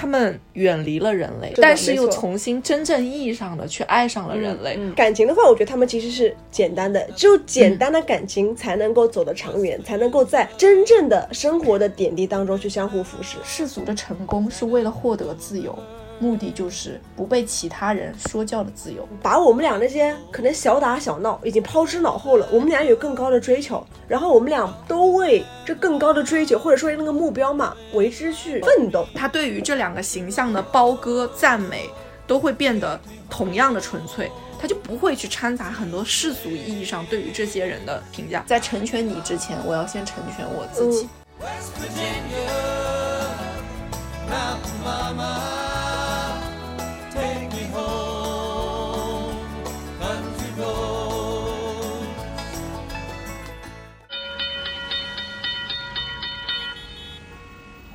他们远离了人类，但是又重新真正意义上的去爱上了人类。嗯感情的话，我觉得他们其实是简单的，只有简单的感情才能够走得长远，才能够在真正的生活的点滴当中去相互扶持。世俗的成功是为了获得自由，目的就是不被其他人说教的自由。把我们俩那些可能小打小闹已经抛之脑后了，我们俩有更高的追求，然后我们俩都为这更高的追求或者说那个目标嘛为之去奋斗。他对于这两个形象的褒歌赞美都会变得同样的纯粹，他就不会去掺杂很多世俗意义上对于这些人的评价。在成全你之前，我要先成全我自己。West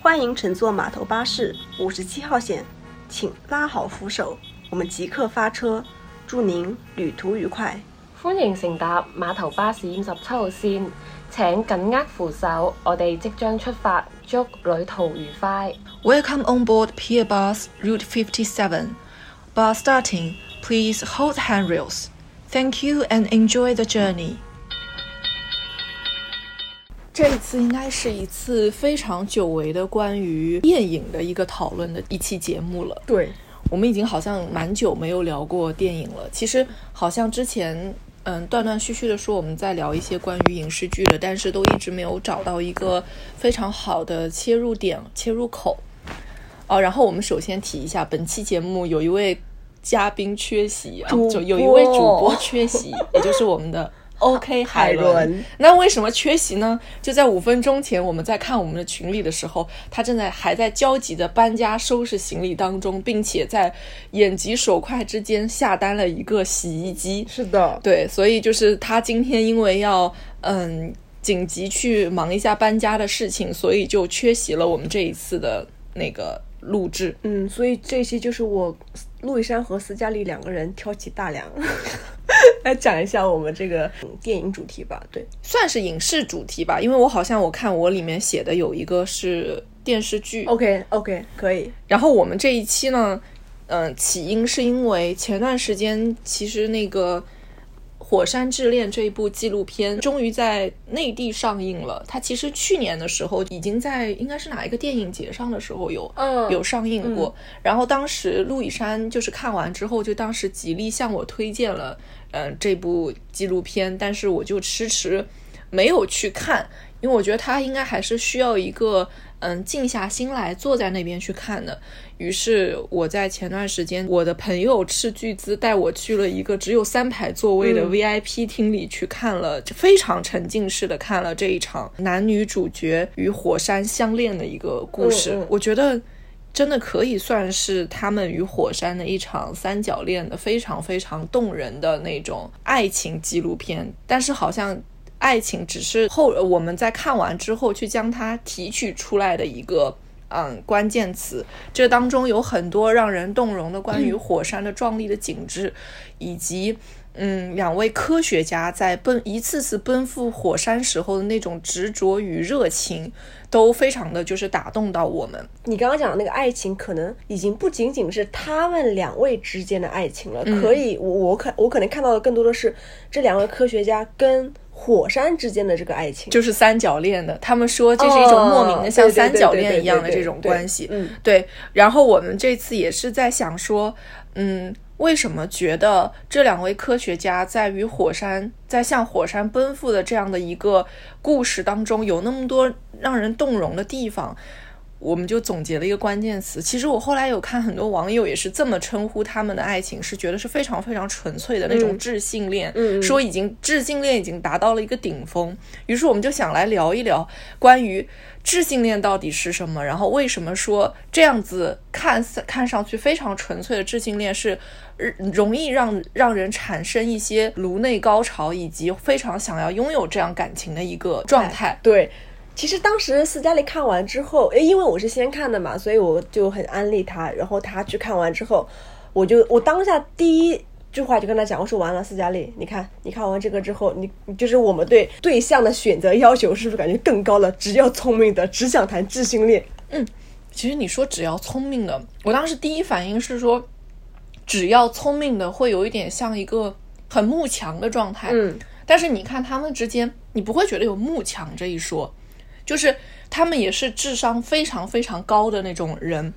欢迎乘坐码头巴士五十七号线，请拉好扶手，我们即刻发车，祝您旅途愉快。歡迎乘搭碼頭巴士五十七號線，請緊握扶手，我哋即將出發，祝旅途愉快。Welcome on board Pier Bus Route 57. Bus starting. Please hold handrails. Thank you and enjoy the journey. 这一次应该是一次非常久违的关于电影的一个讨论的一期节目了。对，我们已经好像蛮久没有聊过电影了。其实好像之前嗯断断续续的说我们在聊一些关于影视剧的，但是都一直没有找到一个非常好的切入点、切入口。哦，然后我们首先提一下，本期节目有一位嘉宾缺席啊，就有一位主播播缺席，也就是我们的 OK 海海伦伦。那为什么缺席呢？就在五分钟前，我们在看我们的群里的时候，他正在还在焦急的搬家收拾行李当中，并且在眼疾手快之间下单了一个洗衣机。是的，对，所以就是他今天因为要嗯紧急去忙一下搬家的事情，所以就缺席了我们这一次的那个录制。嗯，所以这期就是我路易山和斯嘉丽两个人挑起大梁，来讲一下我们这个嗯电影主题吧。对，算是影视主题吧，因为我好像我看我里面写的有一个是电视剧 OK OK，可以。然后我们这一期呢，嗯、起因是因为前段时间其实那个《火山之恋》这一部纪录片终于在内地上映了。它其实去年的时候已经在应该是哪一个电影节上的时候有、嗯有上映过。然后当时陆以山就是看完之后，就当时极力向我推荐了嗯、呃这部纪录片，但是我就迟迟没有去看，因为我觉得它应该还是需要一个嗯静下心来坐在那边去看的。于是我在前段时间，我的朋友斥巨资带我去了一个只有三排座位的嗯 VIP 厅里去看了，就非常沉浸式的看了这一场男女主角与火山相恋的一个故事。嗯嗯我觉得。真的可以算是他们与火山的一场三角恋的非常非常动人的那种爱情纪录片，但是好像爱情只是后我们在看完之后去将它提取出来的一个嗯关键词。这当中有很多让人动容的关于火山的壮丽的景致，以及嗯两位科学家在奔一次次奔赴火山时候的那种执着与热情，都非常的就是打动到我们。你刚刚讲的那个爱情，可能已经不仅仅是他们两位之间的爱情了，可以，我我可我可能看到的更多的是这两位科学家跟火山之间的这个爱情。就是三角恋的，他们说这是一种莫名的像三角恋一样的这种关系。嗯，对。然后我们这次也是在想说，嗯，为什么觉得这两位科学家在与火山在向火山奔赴的这样的一个故事当中，有那么多让人动容的地方？我们就总结了一个关键词。其实我后来有看很多网友也是这么称呼他们的爱情，是觉得是非常非常纯粹的那种智性恋，说已经智性恋已经达到了一个顶峰。于是我们就想来聊一聊关于智性恋到底是什么，然后为什么说这样子看似看上去非常纯粹的智性恋是呃容易让让人产生一些颅内高潮，以及非常想要拥有这样感情的一个状态。对，其实当时斯嘉丽看完之后，诶，因为我是先看的嘛，所以我就很安利他。然后他去看完之后，我就我当下第一句话就跟他讲，我说完了，斯嘉丽，你看你看完这个之后，你你就是我们对对象的选择要求是不是感觉更高了？只要聪明的，只想谈智性恋。嗯其实你说只要聪明的，我当时第一反应是说，只要聪明的会有一点像一个很慕强的状态。嗯，但是你看他们之间，你不会觉得有慕强这一说，就是他们也是智商非常非常高的那种人，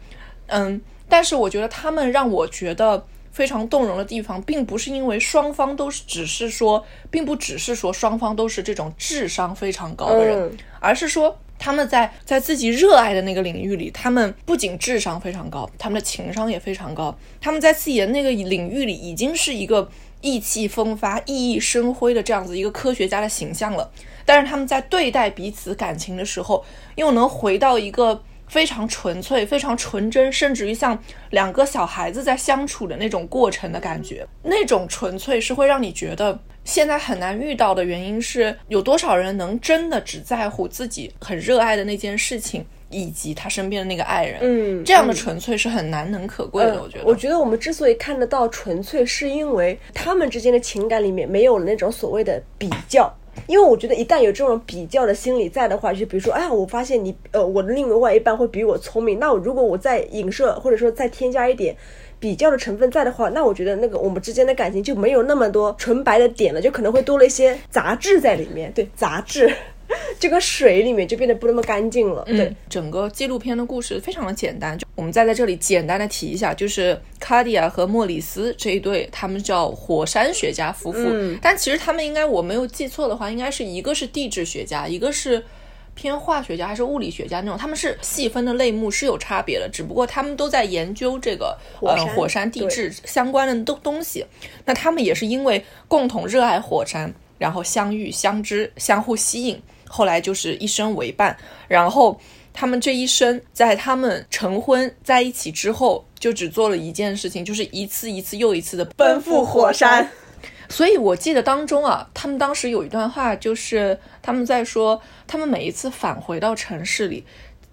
嗯，但是我觉得他们让我觉得非常动容的地方，并不是因为双方都是只是说，并不只是说双方都是这种智商非常高的人，嗯而是说他们在在自己热爱的那个领域里，他们不仅智商非常高，他们的情商也非常高，他们在自己的那个领域里已经是一个意气风发、熠熠生辉的这样子一个科学家的形象了。但是他们在对待彼此感情的时候，又能回到一个非常纯粹、非常纯真，甚至于像两个小孩子在相处的那种过程的感觉。那种纯粹是会让你觉得现在很难遇到的原因是，有多少人能真的只在乎自己很热爱的那件事情，以及他身边的那个爱人。嗯这样的纯粹是很难能可贵的，我觉得。我觉得我们之所以看得到纯粹，是因为他们之间的情感里面没有那种所谓的比较。因为我觉得一旦有这种比较的心理在的话，就比如说，哎呀，我发现你，呃，我的另外一半会比我聪明，那我如果我再影射或者说再添加一点比较的成分在的话，那我觉得那个我们之间的感情就没有那么多纯白的点了，就可能会多了一些杂质在里面。对，杂质，这个水里面就变得不那么干净了。对，嗯，整个纪录片的故事非常的简单，就我们再在这里简单的提一下，就是卡迪亚和莫里斯这一对，他们叫火山学家夫妇，嗯但其实他们应该我没有记错的话，应该是一个是地质学家，一个是。偏化学家还是物理学家那种，他们是细分的类目是有差别的，只不过他们都在研究这个呃火山地质相关的东东西。那他们也是因为共同热爱火山，然后相遇相知，相互吸引，后来就是一生为伴。然后他们这一生，在他们成婚在一起之后，就只做了一件事情，就是一次一次又一次的奔赴火山。所以我记得当中啊，他们当时有一段话，就是他们在说，他们每一次返回到城市里，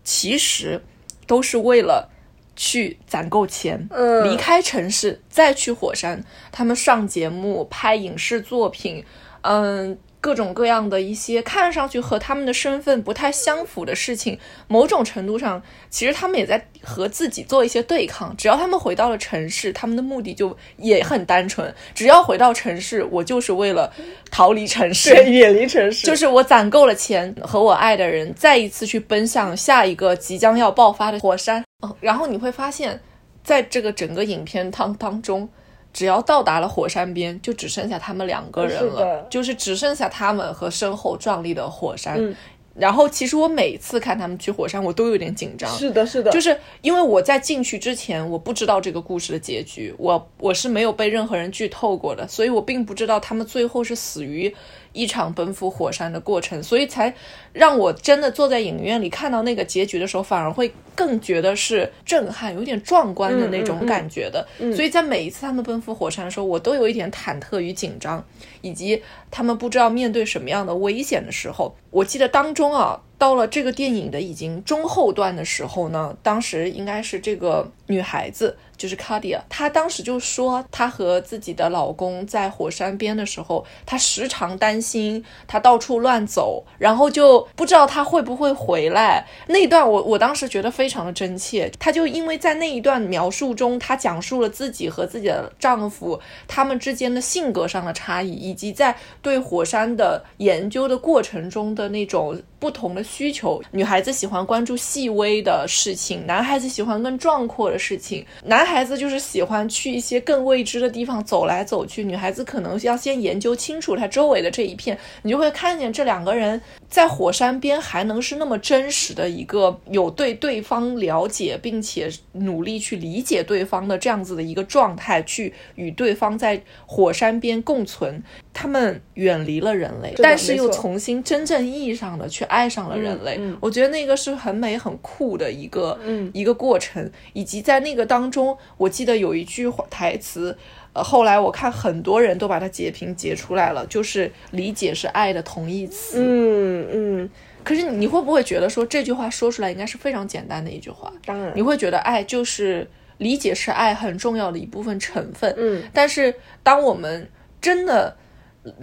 其实都是为了去攒够钱，嗯离开城市再去火山。他们上节目、拍影视作品，嗯。各种各样的一些看上去和他们的身份不太相符的事情，某种程度上，其实他们也在和自己做一些对抗。只要他们回到了城市，他们的目的就也很单纯，只要回到城市，我就是为了逃离城市，对，远离城市，就是我攒够了钱，和我爱的人再一次去奔向下一个即将要爆发的火山。哦，然后你会发现，在这个整个影片当当中，只要到达了火山边，就只剩下他们两个人了是，就是只剩下他们和身后壮丽的火山。嗯然后，其实我每次看他们去火山，我都有点紧张。是的，是的，就是因为我在进去之前，我不知道这个故事的结局，我我是没有被任何人剧透过的，所以我并不知道他们最后是死于一场奔赴火山的过程，所以才让我真的坐在影院里看到那个结局的时候，反而会更觉得是震撼，有点壮观的那种感觉的。所以在每一次他们奔赴火山的时候，我都有一点忐忑与紧张，以及他们不知道面对什么样的危险的时候。我记得当中啊，到了这个电影的已经中后段的时候呢，当时应该是这个女孩子，就是卡迪亚，她当时就说，她和自己的老公在火山边的时候，她时常担心他到处乱走，然后就不知道他会不会回来。那一段我我当时觉得非常的真切，她就因为在那一段描述中，她讲述了自己和自己的丈夫他们之间的性格上的差异，以及在对火山的研究的过程中的那种不同的需求。女孩子喜欢关注细微的事情，男孩子喜欢更壮阔的事情。男孩子就是喜欢去一些更未知的地方走来走去，女孩子可能要先研究清楚她周围的这一片。你就会看见这两个人在火山边还能是那么真实的一个有对对方了解，并且努力去理解对方的这样子的一个状态，去与对方在火山边共存。他们远离了人类，但是又重新真正意义上的去爱上了人类。我觉得那个是很美、很酷的一个、嗯一个过程，以及在那个当中，我记得有一句话台词。呃，后来我看很多人都把它截屏截出来了，就是理解是爱的同义词。嗯嗯，可是你会不会觉得说这句话说出来应该是非常简单的一句话？当然你，会觉得爱就是理解是爱很重要的一部分成分。嗯，但是当我们真的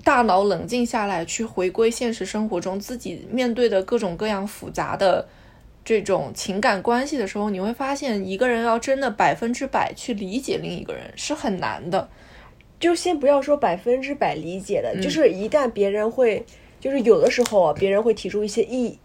大脑冷静下来，去回归现实生活中自己面对的各种各样复杂的这种情感关系的时候，你会发现一个人要真的百分之百去理解另一个人是很难的。就先不要说百分之百理解嗯的，就是一旦别人会，就是有的时候啊，别人会提出一些异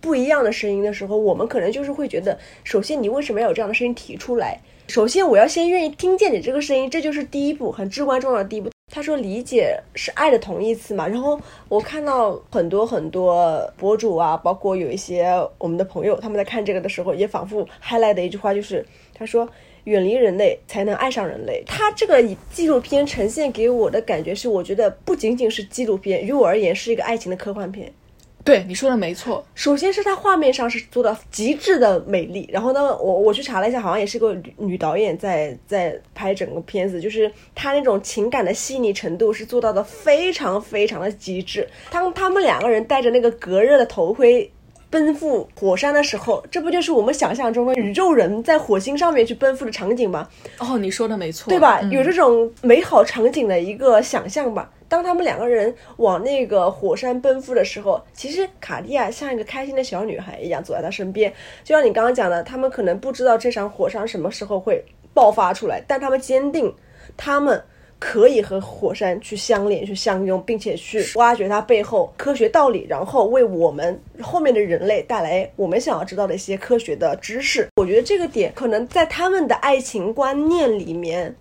不一样的声音的时候，我们可能就是会觉得，首先你为什么要有这样的声音提出来？首先我要先愿意听见你这个声音，这就是第一步，很至关重要的第一步。他说理解是爱的同义词嘛，然后我看到很多很多博主啊，包括有一些我们的朋友，他们在看这个的时候，也仿佛 highlight 的一句话就是，他说远离人类才能爱上人类。他这个纪录片呈现给我的感觉是，我觉得不仅仅是纪录片，于我而言是一个爱情的科幻片。对你说的没错，首先是它画面上是做到极致的美丽，然后呢，我我去查了一下，好像也是个女女导演在在拍整个片子，就是她那种情感的细腻程度是做到的非常非常的极致。当他们两个人戴着那个隔热的头盔。奔赴火山的时候，这不就是我们想象中的宇宙人在火星上面去奔赴的场景吗？哦，你说的没错，对吧？嗯有这种美好场景的一个想象吧。当他们两个人往那个火山奔赴的时候，其实卡地亚像一个开心的小女孩一样走在他身边。就像你刚刚讲的，他们可能不知道这场火山什么时候会爆发出来，但他们坚定，他们可以和火山去相连、去相拥，并且去挖掘它背后科学道理，然后为我们后面的人类带来我们想要知道的一些科学的知识。我觉得这个点可能在他们的爱情观念里面。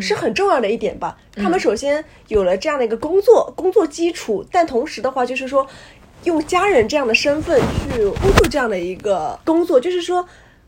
是很重要的一点吧。他们首先有了这样的一个工作工作基础，但同时的话，就是说用家人这样的身份去工作这样的一个工作，就是说。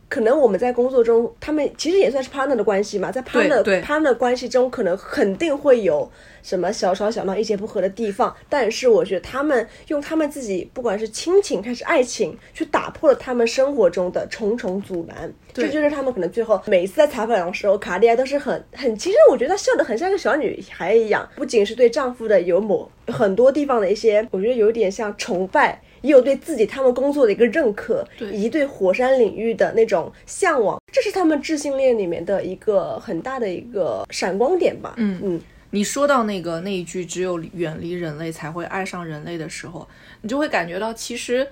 可能我们在工作中，他们其实也算是 partner 的关系嘛，在 partner partner 关系中，可能肯定会有什么小吵小闹、意见不合的地方。但是我觉得他们用他们自己，不管是亲情还是爱情，去打破了他们生活中的重重阻拦。这就是他们可能最后每一次在采访的时候，卡地亚都是很很，其实我觉得她笑得很像个小女孩一样，不仅是对丈夫的有某很多地方的一些，我觉得有点像崇拜。也有对自己他们工作的一个认可，以及对火山领域的那种向往，这是他们智性恋里面的一个很大的一个闪光点吧。嗯。嗯，你说到那个那一句“只有远离人类才会爱上人类”的时候，你就会感觉到，其实，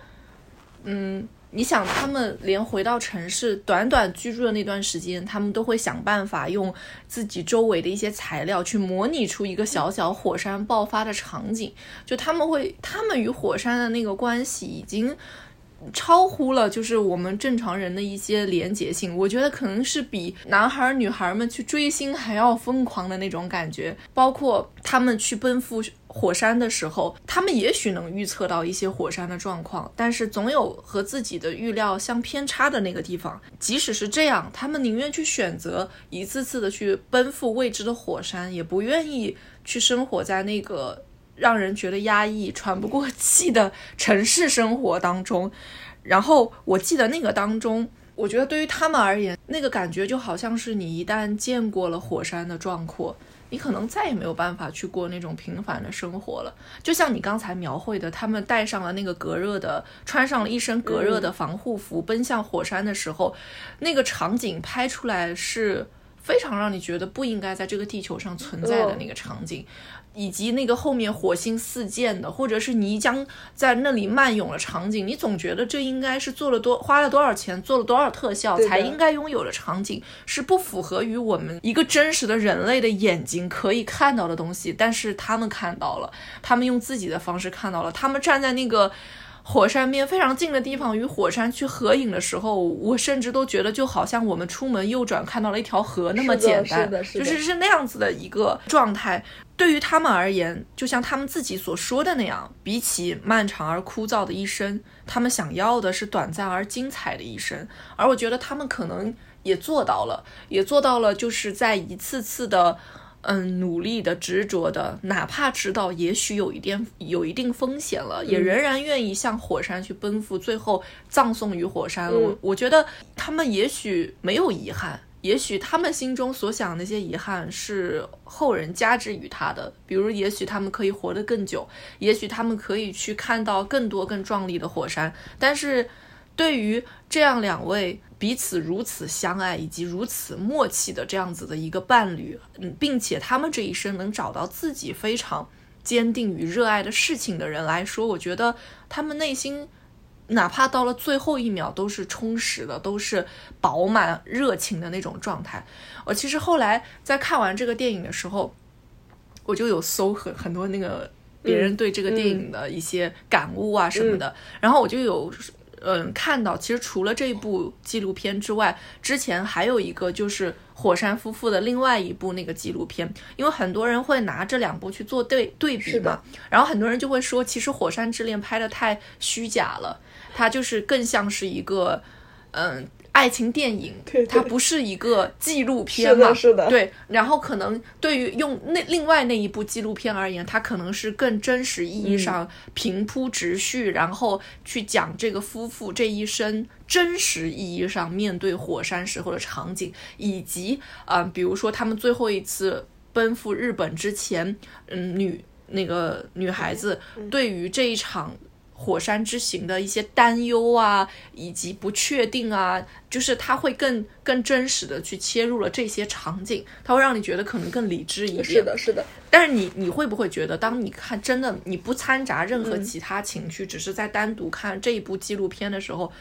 嗯，你想，他们连回到城市，短短居住的那段时间，他们都会想办法用自己周围的一些材料去模拟出一个小小火山爆发的场景。就他们会，他们与火山的那个关系已经。超乎了就是我们正常人的一些连结性，我觉得可能是比男孩女孩们去追星还要疯狂的那种感觉。包括他们去奔赴火山的时候，他们也许能预测到一些火山的状况，但是总有和自己的预料相偏差的那个地方。即使是这样，他们宁愿去选择一次次的去奔赴未知的火山，也不愿意去生活在那个。让人觉得压抑、喘不过气的城市生活当中，然后我记得那个当中，我觉得对于他们而言，那个感觉就好像是你一旦见过了火山的壮阔，你可能再也没有办法去过那种平凡的生活了。就像你刚才描绘的，他们戴上了那个隔热的，穿上了一身隔热的防护服，奔向火山的时候，那个场景拍出来是非常让你觉得不应该在这个地球上存在的那个场景。以及那个后面火星四溅的，或者是泥浆在那里漫涌的场景，你总觉得这应该是做了多花了多少钱，做了多少特效才应该拥有的场景，是不符合于我们一个真实的人类的眼睛可以看到的东西。但是他们看到了，他们用自己的方式看到了，他们站在那个。火山边非常近的地方与火山去合影的时候，我甚至都觉得就好像我们出门右转看到了一条河那么简单，是的是的就是是那样子的一个状态。对于他们而言，就像他们自己所说的那样，比起漫长而枯燥的一生，他们想要的是短暂而精彩的一生。而我觉得他们可能也做到了，也做到了，就是在一次次的。嗯，努力的、执着的，哪怕知道也许有一点有一定风险了，也仍然愿意向火山去奔赴，最后葬送于火山。我我觉得他们也许没有遗憾，也许他们心中所想的那些遗憾是后人加之于他的，比如也许他们可以活得更久，也许他们可以去看到更多更壮丽的火山，但是。对于这样两位彼此如此相爱以及如此默契的这样子的一个伴侣，嗯，并且他们这一生能找到自己非常坚定与热爱的事情的人来说，我觉得他们内心哪怕到了最后一秒都是充实的，都是饱满热情的那种状态。我其实后来在看完这个电影的时候，我就有搜很很多那个别人对这个电影的一些感悟啊什么的，然后我就有。嗯，看到其实除了这部纪录片之外，之前还有一个就是火山夫妇的另外一部那个纪录片，因为很多人会拿这两部去做对对比嘛，然后很多人就会说，其实《火山之恋》拍的太虚假了，它就是更像是一个嗯。爱情电影，对对它不是一个纪录片是的嘛？是的对。然后可能对于用那另外那一部纪录片而言，它可能是更真实意义上平铺直叙，然后去讲这个夫妇这一生真实意义上面对火山时候的场景，以及啊、呃比如说他们最后一次奔赴日本之前，嗯，女那个女孩子对于这一场。火山之行的一些担忧啊，以及不确定啊，就是它会更更真实的去切入了这些场景，它会让你觉得可能更理智一点。是的，是的，但是你你会不会觉得，当你看真的你不掺杂任嗯何其他情绪，只是在单独看这一部纪录片的时候，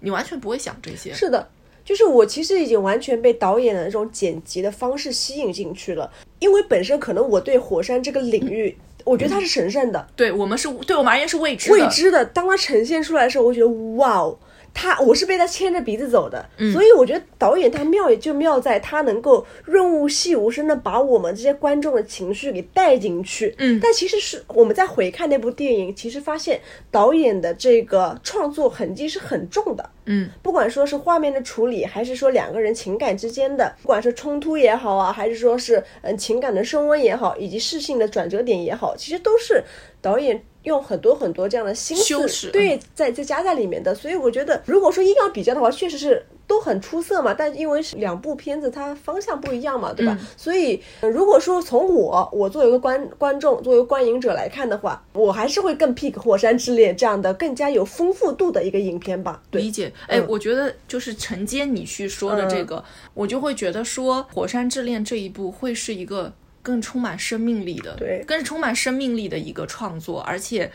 你完全不会想这些？是的。就是我其实已经完全被导演的那种剪辑的方式吸引进去了，因为本身可能我对火山这个领域，我觉得它是神圣的，对我们是对我们而言是未知的。未知的。当它呈现出来的时候，我觉得哇哦，他我是被他牵着鼻子走的，嗯所以我觉得导演他妙也就妙在他能够润物细无声的把我们这些观众的情绪给带进去。嗯但其实是我们在回看那部电影，其实发现导演的这个创作痕迹是很重的。嗯，不管说是画面的处理，还是说两个人情感之间的，不管是冲突也好啊，还是说是嗯情感的升温也好，以及事情的转折点也好，其实都是导演用很多很多这样的心思，对，在在加在里面的。所以我觉得，如果说硬要比较的话，确实是。都很出色嘛，但因为是两部片子，它方向不一样嘛，对吧？嗯所以、呃如果说从我我作为一个观观众，作为观影者来看的话，我还是会更 pick《火山之恋》这样的更加有丰富度的一个影片吧。对，理解，哎，嗯我觉得就是承接你去说的这个，我就会觉得说《火山之恋》这一部会是一个更充满生命力的，对更充满生命力的一个创作，而且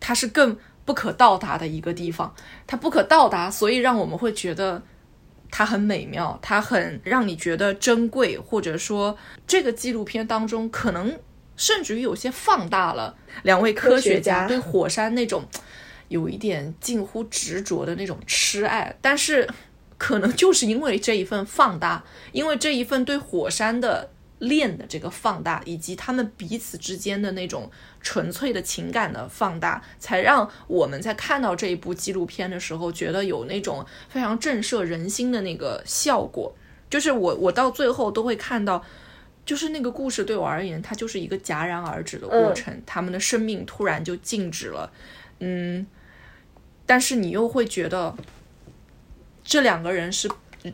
它是更不可到达的一个地方，它不可到达，所以让我们会觉得。它很美妙，它很让你觉得珍贵，或者说这个纪录片当中可能甚至于有些放大了两位科学科学家对火山那种 有一点近乎执着的那种痴爱，但是可能就是因为这一份放大，因为这一份对火山的恋的这个放大，以及他们彼此之间的那种纯粹的情感的放大，才让我们在看到这一部纪录片的时候，觉得有那种非常震慑人心的那个效果。就是我我到最后都会看到。就是那个故事对我而言，它就是一个戛然而止的过程，他们的生命突然就静止了，嗯，但是你又会觉得这两个人是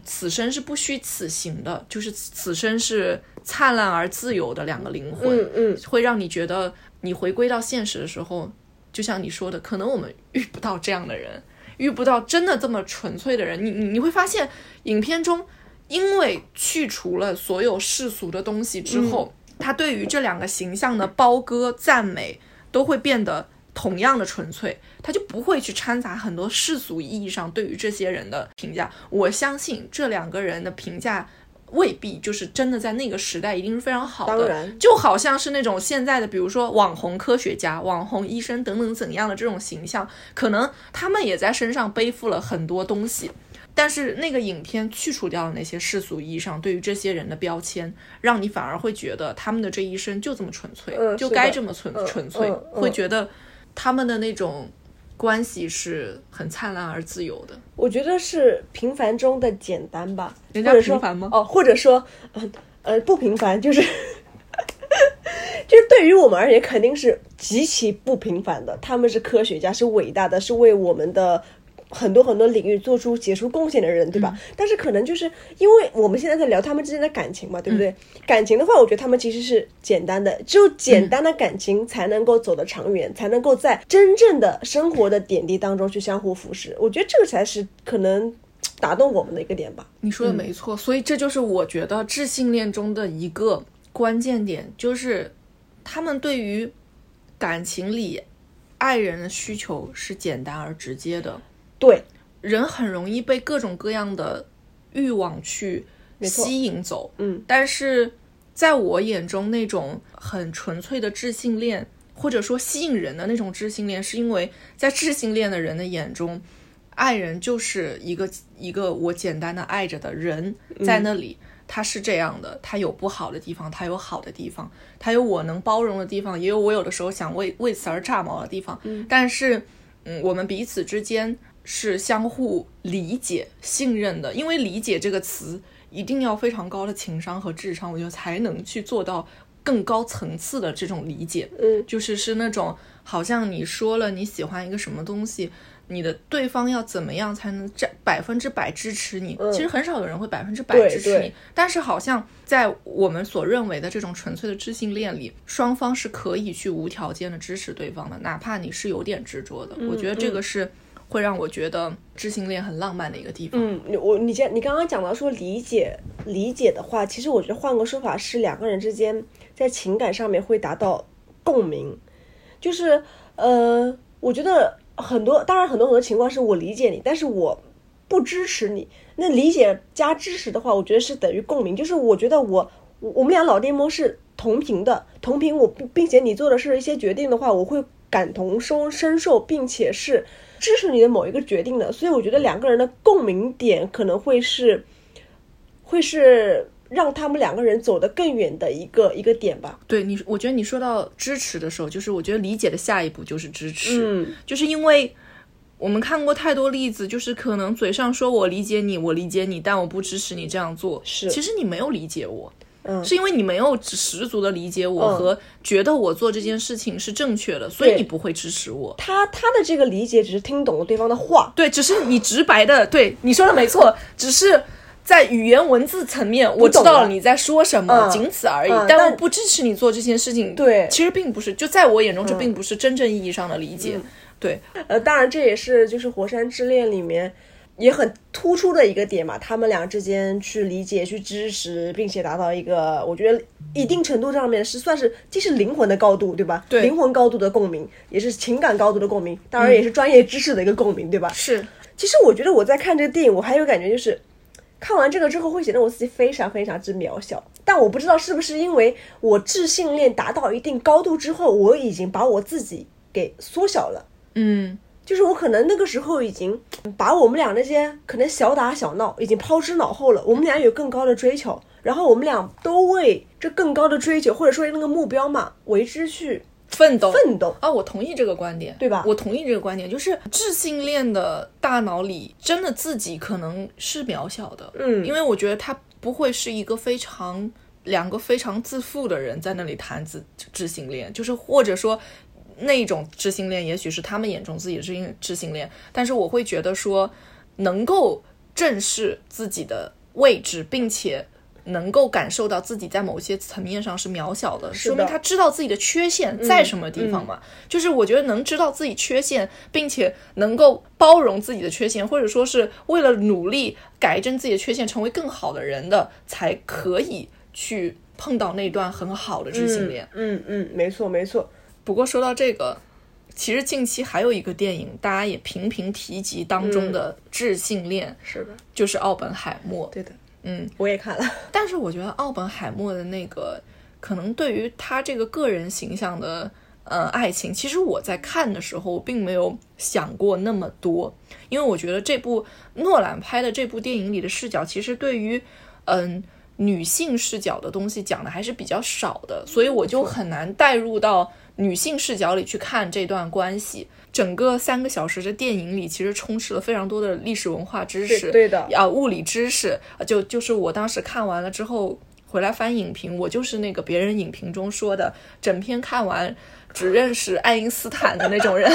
此生是不虚此行的，就是此生是灿烂而自由的两个灵魂，嗯嗯，会让你觉得你回归到现实的时候，就像你说的，可能我们遇不到这样的人，遇不到真的这么纯粹的人。你你你会发现，影片中因为去除了所有世俗的东西之后，他对于这两个形象的褒歌赞美都会变得同样的纯粹，他就不会去掺杂很多世俗意义上对于这些人的评价。我相信这两个人的评价未必就是真的在那个时代一定是非常好的，当然就好像是那种现在的，比如说网红科学家、网红医生等等怎样的这种形象，可能他们也在身上背负了很多东西。但是那个影片去除掉了那些世俗意义上对于这些人的标签，让你反而会觉得他们的这一生就这么纯粹，嗯就该这么纯、嗯纯粹，会觉得他们的那种关系是很灿烂而自由的。我觉得是平凡中的简单吧，人家平凡吗哦，或者说，呃呃，不平凡，就是 就是对于我们而言，肯定是极其不平凡的。他们是科学家，是伟大的，是为我们的。很多很多领域做出杰出贡献的人，对吧？但是可能就是因为我们现在在聊他们之间的感情嘛，对不对？感情的话，我觉得他们其实是简单的，只有简单的感情才能够走得长远，才能够在真正的生活的点滴当中去相互扶持。我觉得这个才是可能打动我们的一个点吧。你说的没错，所以这就是我觉得智性恋中的一个关键点，就是他们对于感情里爱人的需求是简单而直接的，对，人很容易被各种各样的欲望去吸引走。嗯，但是在我眼中，那种很纯粹的智性恋，或者说吸引人的那种智性恋，是因为在智性恋的人的眼中，爱人就是一个一个我简单的爱着的人，在那里。他是这样的，他有不好的地方，他有好的地方，他有我能包容的地方，也有我有的时候想为为此而炸毛的地方。但是，嗯，我们彼此之间是相互理解、信任的，因为理解这个词一定要非常高的情商和智商，我觉得才能去做到更高层次的这种理解。嗯，就是是那种好像你说了你喜欢一个什么东西，你的对方要怎么样才能占百分之百支持你？其实很少有人会百分之百支持你，但是好像在我们所认为的这种纯粹的知性恋里，双方是可以去无条件的支持对方的，哪怕你是有点执着的。我觉得这个是会让我觉得知性恋很浪漫的一个地方。嗯，你我你刚你刚刚讲到说理解理解的话，其实我觉得换个说法是两个人之间在情感上面会达到共鸣，就是呃，我觉得很多当然很多很多情况是我理解你，但是我不支持你。那理解加支持的话，我觉得是等于共鸣，就是我觉得我我我们俩脑电波是同频的，同频我并并且你做的是一些决定的话，我会感同身身受，并且是支持你的某一个决定的，所以我觉得两个人的共鸣点可能会是，会是让他们两个人走得更远的一个一个点吧。对你，我觉得你说到支持的时候，就是我觉得理解的下一步就是支持，嗯，就是因为我们看过太多例子，就是可能嘴上说我理解你，我理解你，但我不支持你这样做，是其实你没有理解我。嗯是因为你没有十足的理解我嗯和觉得我做这件事情是正确的，所以你不会支持我。他他的这个理解只是听懂了对方的话，对，只是你直白的，对你说的没错，只是在语言文字层面，我知道了了你在说什么，嗯仅此而已。但我不支持你做这件事情。对其实并不是，就在我眼中，这并不是真正意义上的理解。对，呃，当然这也是就是《火山之恋》里面也很突出的一个点嘛，他们俩之间去理解、去支持，并且达到一个我觉得一定程度上面是算是既是灵魂的高度，对吧？对灵魂高度的共鸣，也是情感高度的共鸣，当然也是专业知识的一个共鸣，对吧？是其实我觉得我在看这个电影，我还有感觉就是，看完这个之后会显得我自己非常非常之渺小。但我不知道是不是因为我智性恋达到一定高度之后，我已经把我自己给缩小了。嗯，就是我可能那个时候已经 把我们俩那些可能小打小闹已经抛之脑后了。我们俩有更高的追求，然后我们俩都为这更高的追求或者说那个目标嘛为之去奋斗，奋斗。啊，我同意这个观点，对吧？我同意这个观点，就是智性恋的大脑里真的自己可能是渺小的，嗯。因为我觉得他不会是一个非常两个非常自负的人在那里谈自智性恋，就是或者说那种知性恋，也许是他们眼中自己的知性知性恋，但是我会觉得说能够正视自己的位置，并且。能够感受到自己在某些层面上是渺小的，说明他知道自己的缺陷在什么地方嘛。就是我觉得能知道自己缺陷，并且能够包容自己的缺陷，或者说是为了努力改正自己的缺陷，成为更好的人的，才可以去碰到那段很好的知性恋。嗯嗯，没错没错。不过说到这个，其实近期还有一个电影，大家也频频提及当中的智性恋，是的，就是奥本海默。对的，嗯，我也看了。但是我觉得奥本海默的那个，可能对于他这个个人形象的呃爱情，其实我在看的时候并没有想过那么多，因为我觉得这部诺兰拍的这部电影里的视角，其实对于嗯。女性视角的东西讲的还是比较少的，所以我就很难带入到女性视角里去看这段关系。整个三个小时的电影里，其实充斥了非常多的历史文化知识，对对的啊，物理知识，啊就就是我当时看完了之后回来翻影评，我就是那个别人影评中说的，整篇看完只认识爱因斯坦的那种人，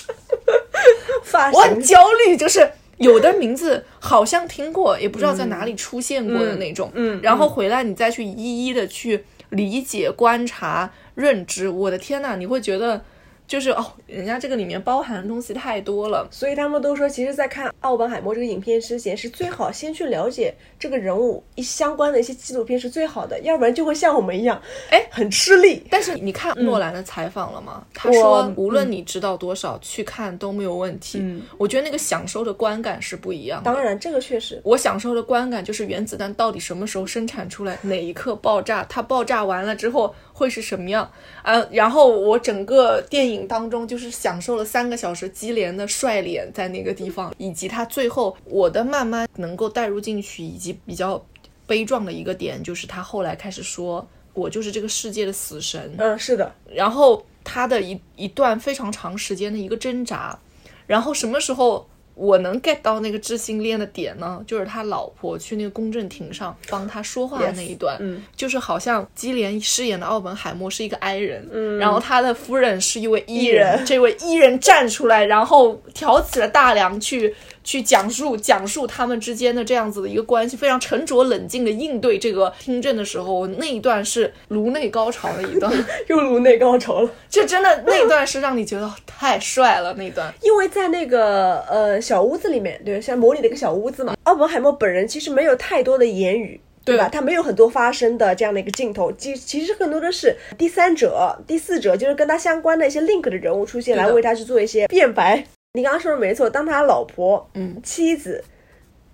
发我很焦虑，就是。有的名字好像听过，也不知道在哪里出现过的那种，嗯嗯然后回来你再去一一的去理解、观察、认知，我的天呐，你会觉得就是哦，人家这个里面包含的东西太多了。所以他们都说，其实，在看奥本海默这个影片之前，是最好先去了解这个人物一相关的一些纪录片是最好的，要不然就会像我们一样，哎很吃力。但是你看诺兰的采访了吗？他说，无论你知道多少，去看都没有问题。嗯我觉得那个享受的观感是不一样的。当然，这个确实，我享受的观感就是原子弹到底什么时候生产出来，哪一刻爆炸，它爆炸完了之后会是什么样？呃，然后我整个电影当中就是享受了三个小时基连的帅脸在那个地方，以及他最后我的慢慢能够带入进去，以及比较悲壮的一个点就是他后来开始说我就是这个世界的死神，嗯，是的，然后他的一一段非常长时间的一个挣扎，然后什么时候我能 get 到那个知性恋的点呢？就是他老婆去那个公证庭上帮他说话的那一段嗯就是好像基连饰演的奥本海默是一个 I 人，嗯，然后他的夫人是一位 E 人，人这位 E 人站出来，然后挑起了大梁去。去讲述讲述他们之间的这样子的一个关系，非常沉着冷静的应对这个听证的时候，那一段是颅内高潮的一段。又颅内高潮了。这真的那一段是让你觉得太帅了，那一段。因为在那个呃小屋子里面，对，像模拟的一个小屋子嘛，奥本海默本人其实没有太多的言语。对吧？他没有很多发声的这样的一个镜头，其其实更多的是第三者、第四者，就是跟他相关的一些 link 的人物出现，来为他去做一些辩白。你刚刚说的没错，当他老婆、嗯妻子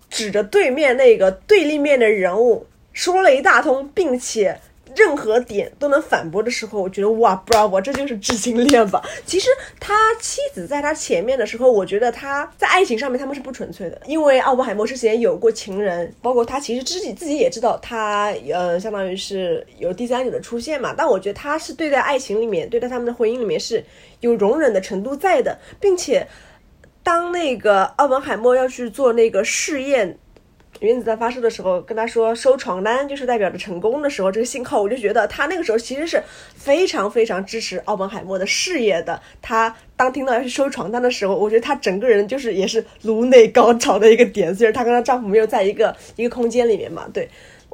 指着对面那个对立面的人物说了一大通，并且任何点都能反驳的时候，我觉得哇，bravo，这就是知性恋吧。其实他妻子在他前面的时候，我觉得他在爱情上面他们是不纯粹的，因为奥本海默之前有过情人，包括他其实自己自己也知道他呃，相当于是有第三者的出现嘛。但我觉得他是对待爱情里面，对待他们的婚姻里面是有容忍的程度在的，并且当那个奥本海默要去做那个试验。原子弹发射的时候，跟他说收床单就是代表着成功的时候，这个信号，我就觉得他那个时候其实是非常非常支持奥本海默的事业的。他当听到要去收床单的时候，我觉得他整个人就是也是颅内高潮的一个点，虽然他跟她丈夫没有在一个一个空间里面嘛，对。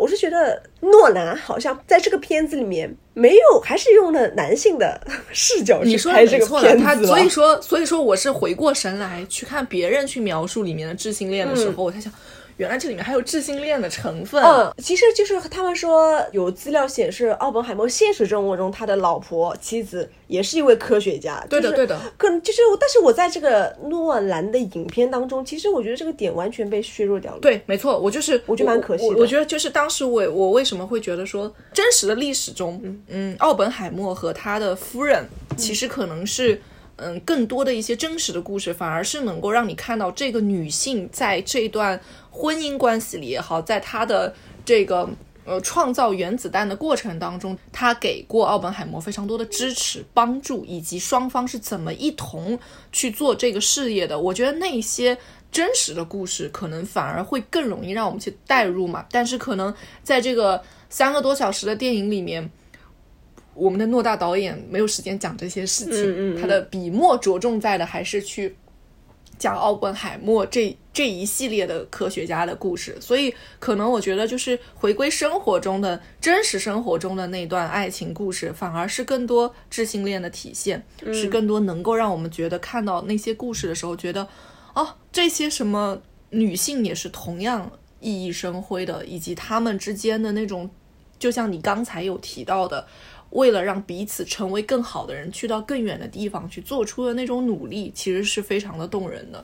我是觉得诺兰好像在这个片子里面没有，还是用了男性的 视角去你说的拍这个没错的，他片子了所以说，所以说我是回过神来去看别人去描述里面的智性恋的时候，我才想，原来这里面还有智性恋的成分。嗯，其实就是他们说有资料显示，奥本海默现实生活中他的老婆妻子也是一位科学家。对的对的可能就是，但是我在这个诺兰的影片当中，其实我觉得这个点完全被削弱掉了。，对，没错，我就是我觉得蛮可惜的我我觉得就是当时我我为什么会觉得说，真实的历史中，嗯，奥本海默和他的夫人其实可能是。嗯，更多的一些真实的故事，反而是能够让你看到这个女性在这段婚姻关系里也好，在他的这个呃创造原子弹的过程当中，他给过奥本海默非常多的支持、帮助，以及双方是怎么一同去做这个事业的。我觉得那些真实的故事，可能反而会更容易让我们去代入嘛。但是可能在这个三个多小时的电影里面。我们的诺大导演没有时间讲这些事情，嗯嗯嗯他的笔墨着重在的还是去讲奥本海默这这一系列的科学家的故事，所以可能我觉得就是回归生活中的真实生活中的那段爱情故事，反而是更多智性恋的体现，是更多能够让我们觉得看到那些故事的时候，觉得哦，这些什么女性也是同样熠熠生辉的，以及她们之间的那种，就像你刚才有提到的。为了让彼此成为更好的人，去到更远的地方去做出的那种努力，其实是非常的动人的。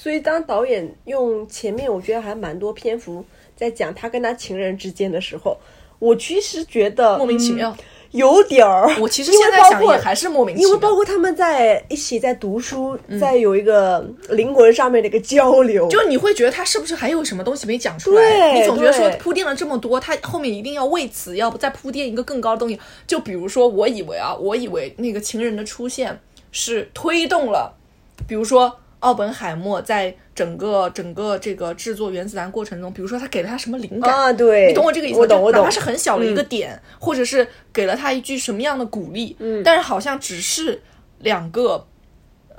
所以当导演用前面我觉得还蛮多篇幅在讲他跟他情人之间的时候，我其实觉得莫名其妙嗯有点儿。我其实现在想也还是莫名其妙因为，包括他们在一起在读书，在有一个灵魂上面的一个交流，就你会觉得他是不是还有什么东西没讲出来？你总觉得说铺垫了这么多，他后面一定要为此要再铺垫一个更高的东西。就比如说，我以为啊，我以为那个情人的出现是推动了，比如说奥本海默在整个整个这个制作原子弹过程中，比如说他给了他什么灵感啊，对，你懂我这个意思吗？我懂，我懂就哪怕。是很小的一个点，或者是给了他一句什么样的鼓励，嗯，但是好像只是两个，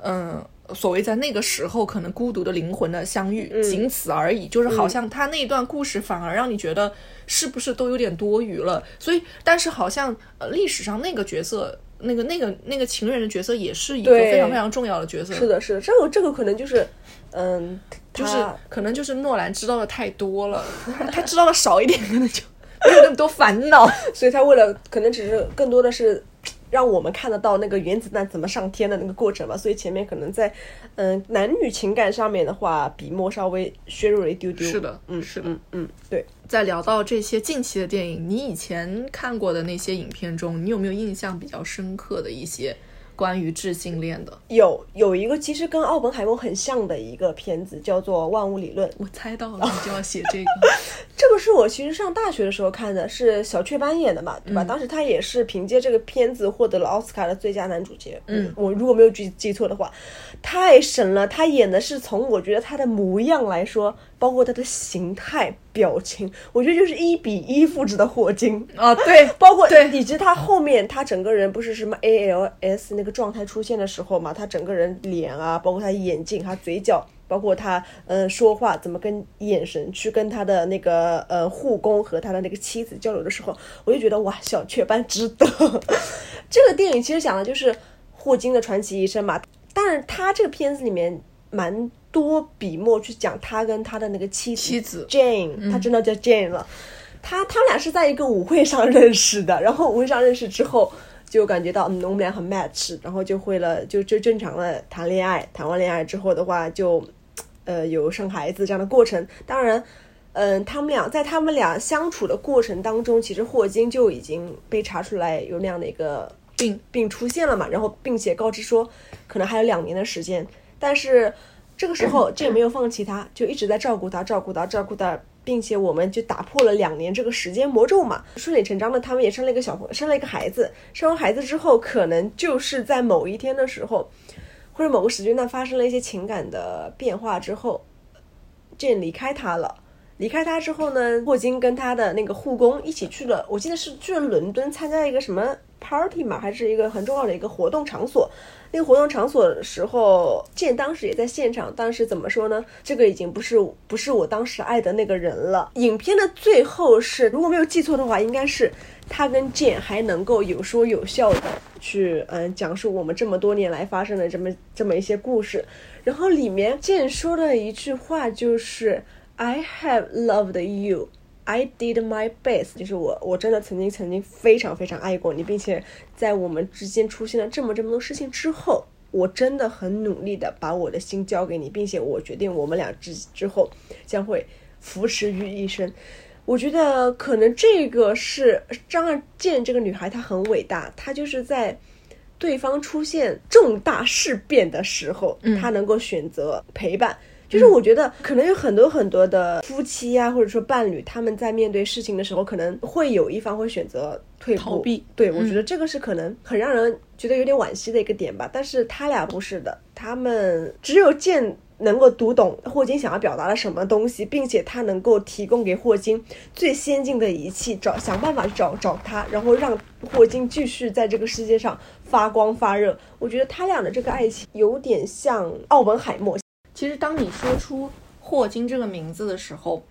嗯、所谓在那个时候可能孤独的灵魂的相遇，嗯仅此而已。就是好像他那一段故事反而让你觉得是不是都有点多余了？所以，但是好像呃历史上那个角色。那个那个那个情人的角色也是一个非常非常重要的角色。是的，是的，这个这个可能就是，嗯，就是可能就是诺兰知道的太多了，他知道的少一点，可能就没有那么多烦恼。所以他为了可能只是更多的是让我们看得到那个原子弹怎么上天的那个过程吧，所以前面可能在嗯、男女情感上面的话，笔墨稍微削弱了一丢丢。是的嗯，是的嗯嗯，对。在聊到这些近期的电影，你以前看过的那些影片中，你有没有印象比较深刻的一些关于智性恋的？有有一个其实跟奥本海默很像的一个片子，叫做《万物理论》。我猜到了，你就要写这个。这个是我其实上大学的时候看的，是小雀斑演的嘛，对吧？当时他也是凭借这个片子获得了奥斯卡的最佳男主角。嗯，我如果没有记记错的话，太神了！他演的是从我觉得他的模样来说，包括他的形态、表情，我觉得就是一比一复制的霍金。啊，对，包括对以及他后面他整个人不是什么 ALS 那个状态出现的时候嘛，他整个人脸啊，包括他眼睛、他嘴角，包括他嗯说话怎么跟眼神去跟他的那个呃护工和他的那个妻子交流的时候，我就觉得哇，小雀斑值得。这个电影其实讲的就是霍金的传奇一生嘛，但是他这个片子里面蛮多笔墨去讲他跟他的那个妻子妻子 Jane，、他真的叫 Jane 了。他他们俩是在一个舞会上认识的，然后舞会上认识之后，就感觉到嗯我们俩很 match，然后就会了就就正常的谈恋爱，谈完恋爱之后的话就，呃有生孩子这样的过程。当然，嗯、他们俩在他们俩相处的过程当中，其实霍金就已经被查出来有那样的一个病病出现了嘛，然后并且告知说可能还有两年的时间，但是这个时候这也没有放弃他，就一直在照顾他，照顾他，照顾他，并且我们就打破了两年这个时间魔咒嘛，顺理成章的他们也生了一个小朋生了一个孩子，生完孩子之后，可能就是在某一天的时候，或者某个时间段发生了一些情感的变化之后，Jane 离开他了。离开他之后呢，霍金跟他的那个护工一起去了，我记得是去了伦敦参加一个什么 party 嘛，还是一个很重要的一个活动场所。那个活动场所的时候，剑当时也在现场，但是怎么说呢？这个已经不是不是我当时爱的那个人了。影片的最后是，如果没有记错的话，应该是他跟剑还能够有说有笑的去嗯讲述我们这么多年来发生的这么这么一些故事。然后里面剑说的一句话就是。I have loved you. I did my best，就是我，我真的曾经曾经非常非常爱过你，并且在我们之间出现了这么这么多事情之后，我真的很努力的把我的心交给你，并且我决定我们俩之之后将会扶持于一生。我觉得可能这个是张二健这个女孩，她很伟大，她就是在对方出现重大事变的时候，她能够选择陪伴。就是我觉得可能有很多很多的夫妻呀、或者说伴侣，他们在面对事情的时候，可能会有一方会选择退步逃避对，我觉得这个是可能很让人觉得有点惋惜的一个点吧。但是他俩不是的，他们只有见能够读懂霍金想要表达的什么东西，并且他能够提供给霍金最先进的仪器，找想办法去找找他，然后让霍金继续在这个世界上发光发热。我觉得他俩的这个爱情有点像奥本海默。其实当你说出霍金这个名字的时候，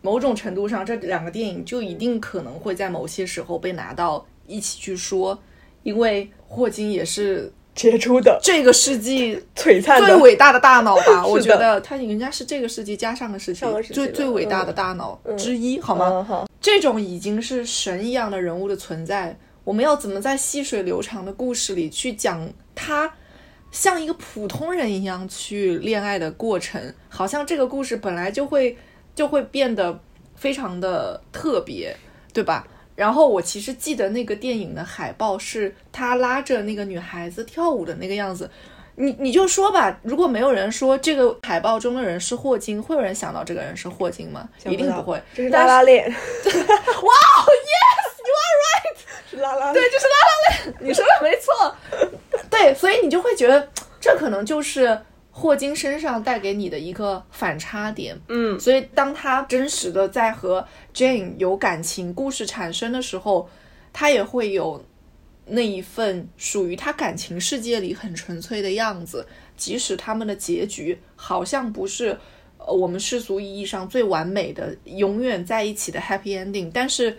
某种程度上，这两个电影就一定可能会在某些时候被拿到一起去说，因为霍金也是杰出的、这个世纪 璀璨最伟大的大脑吧？我觉得他人家是这个世纪加上个世纪最最伟大的大脑之一，好吗？嗯好，这种已经是神一样的人物的存在，我们要怎么在细水流长的故事里去讲他像一个普通人一样去恋爱的过程？好像这个故事本来就会就会变得非常的特别，对吧？然后我其实记得那个电影的海报是他拉着那个女孩子跳舞的那个样子。你你就说吧，如果没有人说这个海报中的人是霍金，会有人想到这个人是霍金吗？一定不会。这是拉拉链，哇，Yes，you are right。是拉拉链对，这是拉拉链，你说的没错。对，所以你就会觉得这可能就是霍金身上带给你的一个反差点。嗯，所以当他真实的在和 Jane 有感情故事产生的时候，他也会有那一份属于他感情世界里很纯粹的样子，即使他们的结局好像不是。呃，我们世俗意义上最完美的、永远在一起的 happy ending，但是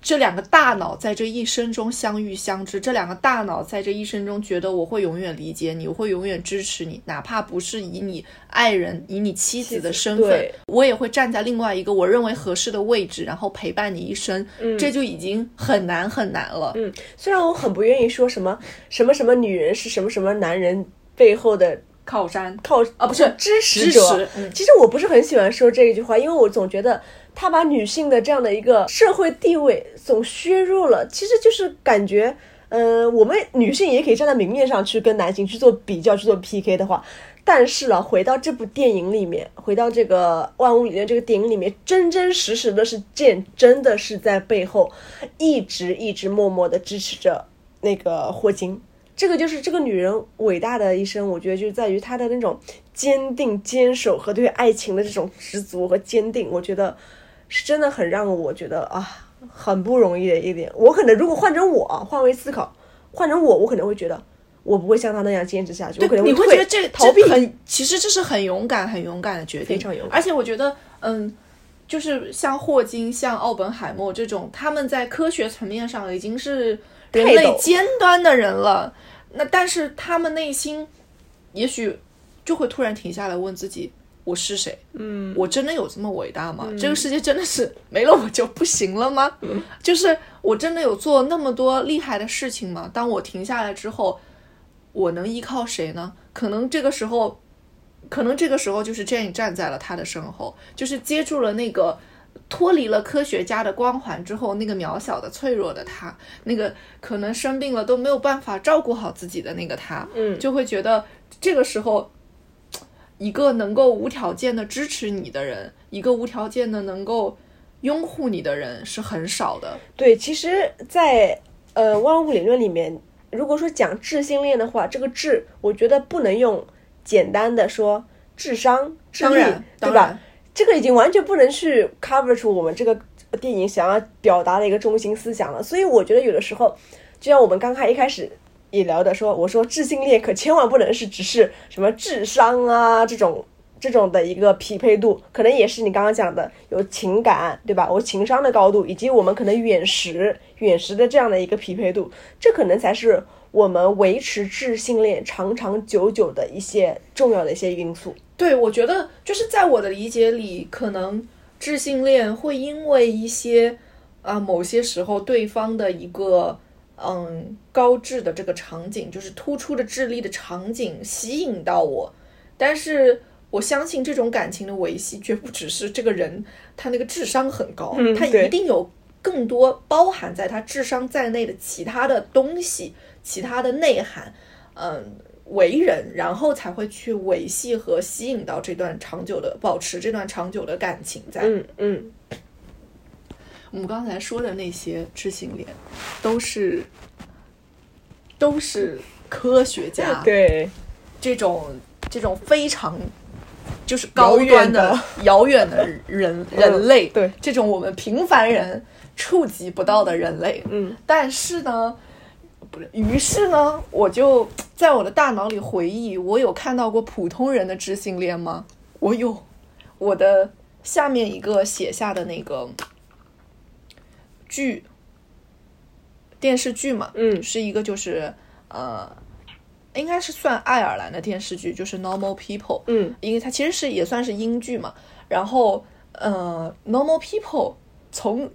这两个大脑在这一生中相遇相知，这两个大脑在这一生中觉得我会永远理解你，我会永远支持你，哪怕不是以你爱人、以你妻子的身份，我也会站在另外一个我认为合适的位置，然后陪伴你一生。这就已经很难很难了。嗯，虽然我很不愿意说什么什么什么女人是什么什么男人背后的靠山靠啊不是支持支者，持嗯其实我不是很喜欢说这一句话，因为我总觉得他把女性的这样的一个社会地位总削弱了，其实就是感觉。呃，我们女性也可以站在明面上去跟男性去做比较、去做 PK 的话，但是啊，回到这部电影里面，回到这个《万物理论》这个电影里面，真真实实的是剑，真的是在背后一直一直默默的支持着那个霍金。这个就是这个女人伟大的一生，我觉得就在于她的那种坚定、坚守和对爱情的这种执着和坚定。我觉得是真的很让我觉得啊，很不容易的一点。我可能如果换成我，换位思考，换成我，我可能会觉得我不会像他那样坚持下去，我可能你会觉得这逃避这。很，其实这是很勇敢、很勇敢的决定，非常勇敢而且我觉得，嗯，就是像霍金、像奥本海默这种，他们在科学层面上已经是人类尖端的人了。那但是他们内心，也许就会突然停下来问自己：我是谁？嗯，我真的有这么伟大吗？这个世界真的是没了我就不行了吗？就是我真的有做那么多厉害的事情吗？当我停下来之后，我能依靠谁呢？可能这个时候，可能这个时候就是 Jane 站在了他的身后，就是接住了那个脱离了科学家的光环之后，那个渺小的、脆弱的他，那个可能生病了都没有办法照顾好自己的那个他，嗯就会觉得这个时候，一个能够无条件的支持你的人，一个无条件的能够拥护你的人是很少的。对，其实在，呃万物理论里面，如果说讲智性恋的话，这个智，我觉得不能用简单的说智商、智力，对吧？这个已经完全不能去 cover 出我们这个电影想要表达的一个中心思想了。所以我觉得有的时候，就像我们刚开一开始也聊的说，我说智性恋可千万不能是只是什么智商啊这种这种的一个匹配度，可能也是你刚刚讲的有情感，对吧？我情商的高度，以及我们可能远识远识的这样的一个匹配度，这可能才是我们维持智性恋长长久久的一些重要的一些因素。对，我觉得就是在我的理解里，可能智性恋会因为一些啊、某些时候对方的一个嗯高智的这个场景，就是突出的智力的场景吸引到我，但是我相信这种感情的维系绝不只是这个人他那个智商很高，他一定有更多包含在他智商在内的其他的东西，其他的内涵，嗯。为人，然后才会去维系和吸引到这段长久的，保持这段长久的感情在。嗯嗯，我们刚才说的那些知性恋，都是都是科学家 对，这种这种非常就是高端的遥远的人 人类，对这种我们平凡人触及不到的人类。嗯，但是呢，不是，于是呢，我就在我的大脑里回忆，我有看到过普通人的知性恋吗？我有，我的下面一个写下的那个剧，电视剧嘛，嗯是一个就是呃，应该是算爱尔兰的电视剧，就是《Normal People》，嗯，因为它其实是也算是英剧嘛。然后呃，《Normal People》从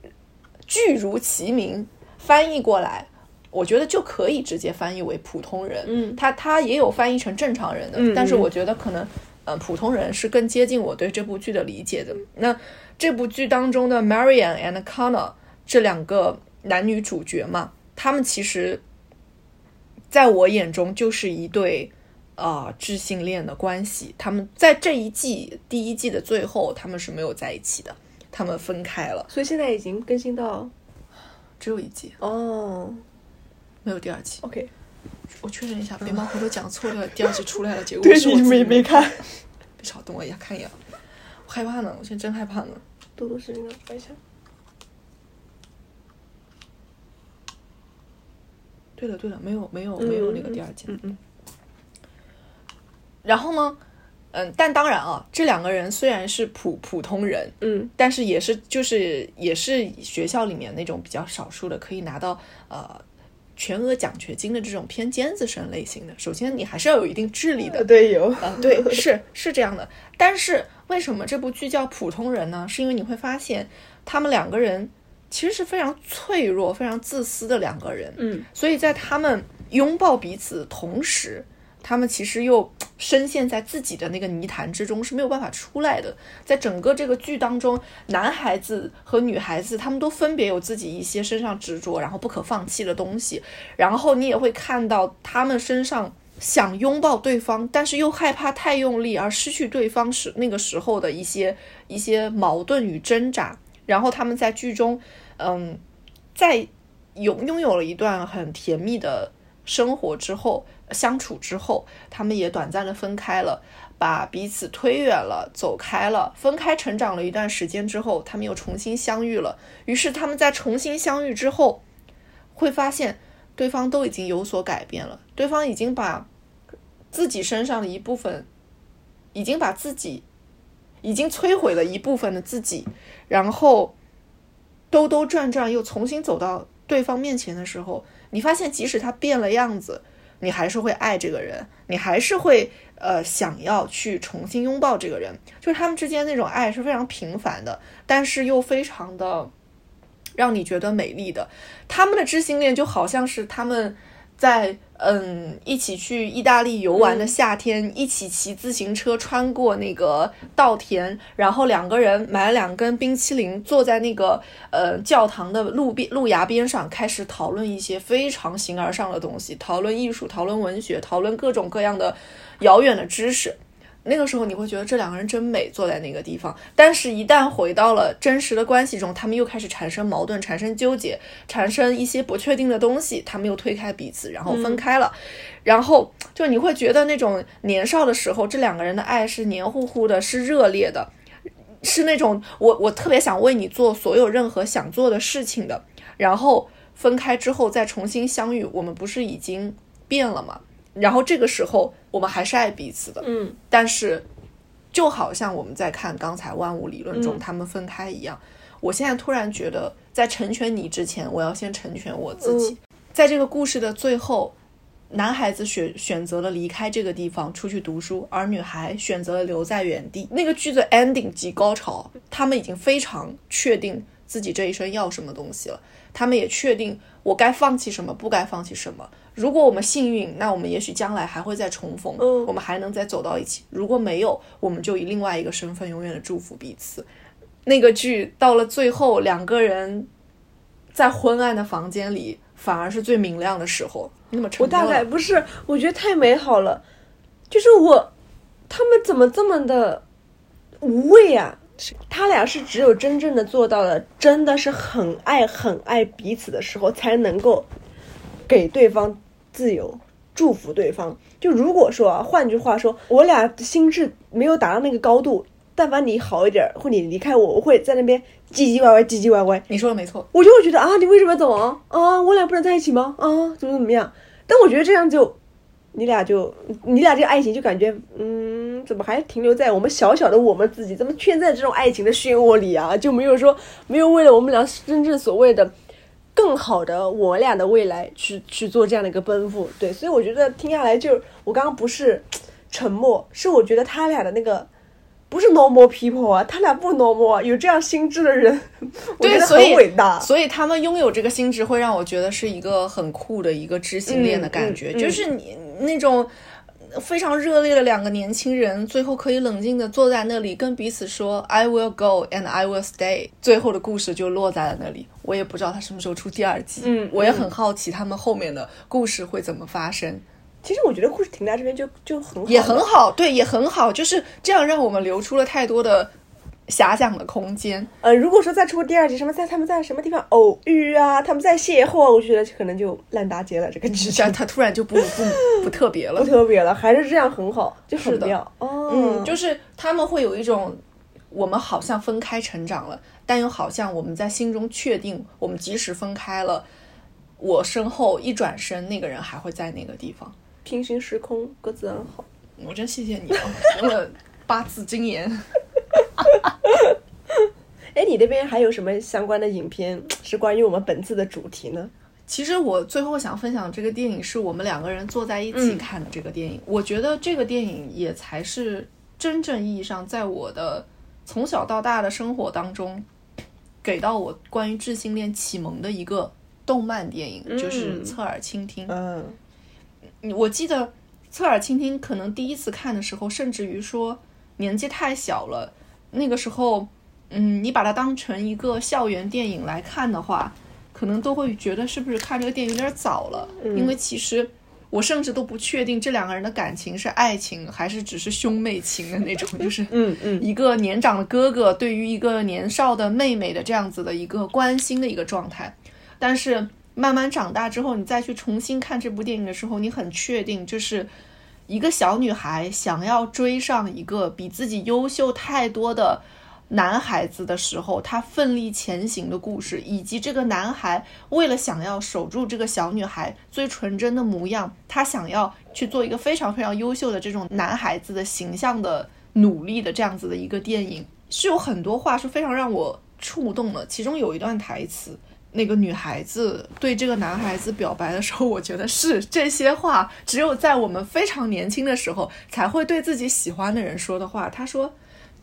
剧如其名翻译过来，我觉得就可以直接翻译为普通人。嗯它它也有翻译成正常人的，但是我觉得可能呃普通人是更接近我对这部剧的理解的。那这部剧当中的 Marian and Connor 这两个男女主角嘛，他们其实在我眼中就是一对。啊、智性恋的关系，他们在这一季第一季的最后，他们是没有在一起的，他们分开了，所以现在已经更新到只有一季，哦。没有第二季。，OK，我确认一下，别忙回头讲错了，第二季出来了，结果对 你是我自己没没看，别吵，等我一下看一眼，我害怕呢，我现在真害怕呢。多多视频上抓一下。对了对了，没有没有没有那个第二季。嗯嗯然后呢，嗯，但当然啊，这两个人虽然是普普通人，嗯但是也是就是也是学校里面那种比较少数的可以拿到呃全额奖学金的这种偏尖子生类型的。首先你还是要有一定智力的，呃对有，啊，对，是是这样的。但是为什么这部剧叫普通人呢？是因为你会发现他们两个人其实是非常脆弱、非常自私的两个人。嗯，所以在他们拥抱彼此的同时，他们其实又深陷在自己的那个泥潭之中，是没有办法出来的。在整个这个剧当中，男孩子和女孩子他们都分别有自己一些身上执着，然后不可放弃的东西。然后你也会看到他们身上想拥抱对方，但是又害怕太用力而失去对方时那个时候的一些一些矛盾与挣扎。然后他们在剧中，嗯，在拥拥有了一段很甜蜜的生活之后，相处之后，他们也短暂的分开了，把彼此推远了，走开了，分开成长了一段时间之后，他们又重新相遇了。于是他们在重新相遇之后，会发现对方都已经有所改变了，对方已经把自己身上的一部分，已经把自己，已经摧毁了一部分的自己，然后兜兜转转又重新走到对方面前的时候，你发现即使他变了样子，你还是会爱这个人，你还是会呃想要去重新拥抱这个人，就是他们之间那种爱是非常平凡的，但是又非常的让你觉得美丽的。他们的知心恋就好像是他们在嗯一起去意大利游玩的夏天，一起骑自行车穿过那个稻田，然后两个人买了两根冰淇淋，坐在那个呃教堂的路边路牙边上，开始讨论一些非常形而上的东西，讨论艺术，讨论文学，讨论各种各样的遥远的知识。那个时候你会觉得这两个人真美，坐在那个地方。但是，一旦回到了真实的关系中，他们又开始产生矛盾、产生纠结、产生一些不确定的东西，他们又推开彼此，然后分开了。然后，就你会觉得那种年少的时候，这两个人的爱是黏糊糊的，是热烈的，是那种我我特别想为你做所有任何想做的事情的。然后分开之后再重新相遇，我们不是已经变了吗？然后这个时候我们还是爱彼此的，嗯，但是就好像我们在看刚才万物理论中嗯他们分开一样，我现在突然觉得，在成全你之前，我要先成全我自己。在这个故事的最后，男孩子选选择了离开这个地方出去读书，而女孩选择了留在原地。那个句子 ending 及高潮，他们已经非常确定自己这一生要什么东西了，他们也确定我该放弃什么，不该放弃什么。如果我们幸运，那我们也许将来还会再重逢，嗯我们还能再走到一起。如果没有，我们就以另外一个身份永远的祝福彼此。那个剧到了最后，两个人在昏暗的房间里，反而是最明亮的时候。那么沉我大概不是，我觉得太美好了，就是我，他们怎么这么的无畏啊？他俩是只有真正的做到了，真的是很爱很爱彼此的时候，才能够给对方自由，祝福对方。就如果说啊，换句话说，我俩的心智没有达到那个高度，但凡你好一点，或你离开我，我会在那边唧唧歪歪，唧唧歪歪，你说的没错，我就会觉得啊，你为什么要走啊？啊，我俩不能在一起吗？啊，怎么怎么样？但我觉得这样就，你俩就，你俩这个爱情就感觉，嗯，怎么还停留在我们小小的我们自己？怎么圈在这种爱情的漩涡里啊？就没有说没有为了我们俩真正所谓的更好的我俩的未来去去做这样的一个奔赴？对，所以我觉得听下来就，我刚刚不是沉默，是我觉得他俩的那个。不是 normal people 啊，他俩不 normal 啊，有这样心智的人，我觉对，得所以很伟大。所以他们拥有这个心智，会让我觉得是一个很酷的一个知性恋的感觉，嗯嗯嗯就是你那种。非常热烈的两个年轻人，最后可以冷静的坐在那里，跟彼此说 "I will go and I will stay"。最后的故事就落在了那里。我也不知道他什么时候出第二季，嗯我也很好奇他们后面的故事会怎么发生。其实我觉得故事停在这边就就很好，也很。好，对，也很好，就是这样让我们留出了太多的遐想的空间。呃，如果说再出第二集，什么在他们在什么地方偶遇啊，他们在邂逅啊，我觉得可能就烂大街了，这个剧情这样他突然就不不不特别了不。特别了，还是这样很好，就很是的妙。哦，嗯，就是他们会有一种，我们好像分开成长了，但又好像我们在心中确定，我们即使分开了，我身后一转身，那个人还会在那个地方。平行时空各自安好。我真谢谢你啊，那么八字真言。哎，你那边还有什么相关的影片是关于我们本次的主题呢？其实我最后想分享这个电影是我们两个人坐在一起看的这个电影。我觉得这个电影也才是真正意义上在我的从小到大的生活当中，给到我关于智性恋启蒙的一个动漫电影，就是《侧耳倾听》。嗯，我记得《侧耳倾听》可能第一次看的时候，甚至于说年纪太小了，那个时候，嗯，你把它当成一个校园电影来看的话，可能都会觉得是不是看这个电影有点早了，因为其实我甚至都不确定这两个人的感情是爱情还是只是兄妹情的那种，就是嗯嗯。一个年长的哥哥对于一个年少的妹妹的这样子的一个关心的一个状态，但是慢慢长大之后，你再去重新看这部电影的时候，你很确定就是一个小女孩想要追上一个比自己优秀太多的男孩子的时候，她奋力前行的故事，以及这个男孩为了想要守住这个小女孩最纯真的模样，他想要去做一个非常非常优秀的这种男孩子的形象的努力的这样子的一个电影，是有很多话是非常让我触动的。其中有一段台词，那个女孩子对这个男孩子表白的时候，我觉得是这些话只有在我们非常年轻的时候才会对自己喜欢的人说的话。他说。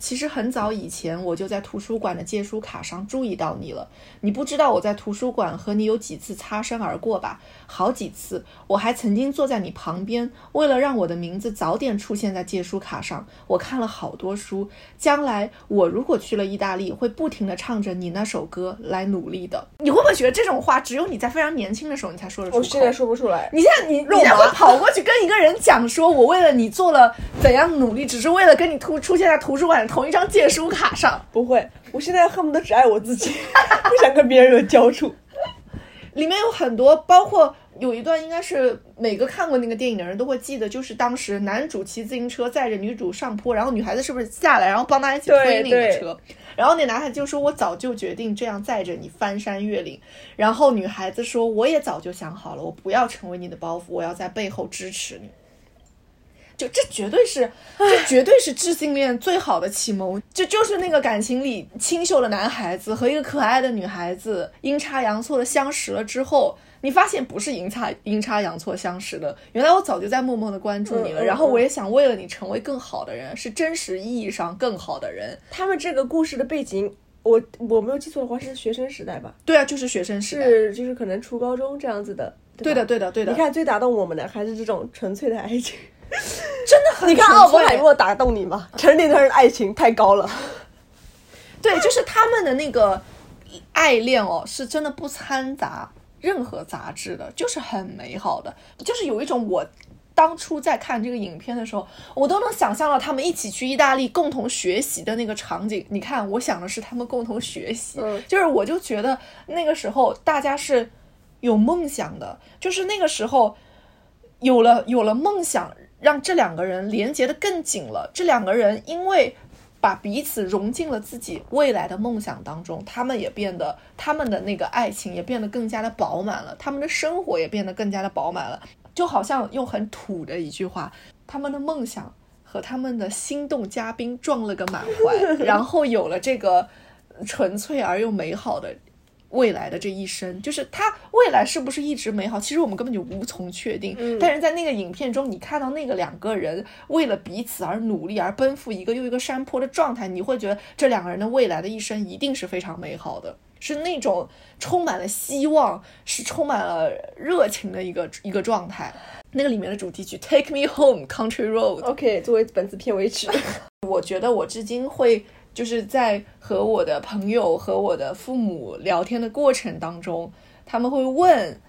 其实很早以前我就在图书馆的借书卡上注意到你了。你不知道我在图书馆和你有几次擦身而过吧？好几次。我还曾经坐在你旁边，为了让我的名字早点出现在借书卡上，我看了好多书。将来我如果去了意大利，会不停地唱着你那首歌来努力的。你会不会觉得这种话只有你在非常年轻的时候你才说得出口？我现在说不出来。你现在你你现在会跑过去跟一个人讲说，我为了你做了怎样努力，只是为了跟你突出现在图书馆的同一张借书卡上。不会，我现在恨不得只爱我自己，不想跟别人有交触。里面有很多，包括有一段应该是每个看过那个电影的人都会记得，就是当时男主骑自行车载着女主上坡，然后女孩子是不是下来，然后帮他一起推那个车，然后那男孩子就说：“我早就决定这样载着你翻山越岭。”然后女孩子说：“我也早就想好了，我不要成为你的包袱，我要在背后支持你。”就这绝对是，这绝对是智性恋最好的启蒙。这就是那个感情里清秀的男孩子和一个可爱的女孩子阴差阳错的相识了之后，你发现不是阴差阴差阳错相识的，原来我早就在默默的关注你了。然后我也想为了你成为更好的人，是真实意义上更好的人。他们这个故事的背景，我我没有记错的话是学生时代吧？对啊，就是学生时代。是就是可能初高中这样子的。对的，对的，对的。你看，最打动我们的还是这种纯粹的爱情。真的很你看奥本海默打动你吗？成年人的爱情太高了。对，就是他们的那个爱恋哦，是真的不掺杂任何杂质的，就是很美好的，就是有一种我。当初在看这个影片的时候，我都能想象到他们一起去意大利共同学习的那个场景。你看，我想的是他们共同学习，嗯就是我就觉得那个时候大家是有梦想的，就是那个时候有了有了梦想，让这两个人连接的更紧了。这两个人因为把彼此融进了自己未来的梦想当中，他们也变得他们的那个爱情也变得更加的饱满了，他们的生活也变得更加的饱满了。就好像用很土的一句话，他们的梦想和他们的心动嘉宾撞了个满怀，然后有了这个纯粹而又美好的未来的这一生，就是他未来是不是一直美好，其实我们根本就无从确定。但是在那个影片中，你看到那个两个人为了彼此而努力，而奔赴一个又一个山坡的状态，你会觉得这两个人的未来的一生一定是非常美好的。是那种充满了希望，是充满了热情的一个一个状态。那个里面的主题曲《Take Me Home Country Road》，OK，作为本次片尾曲，我觉得我至今会就是在和我的朋友和我的父母聊天的过程当中，他们会问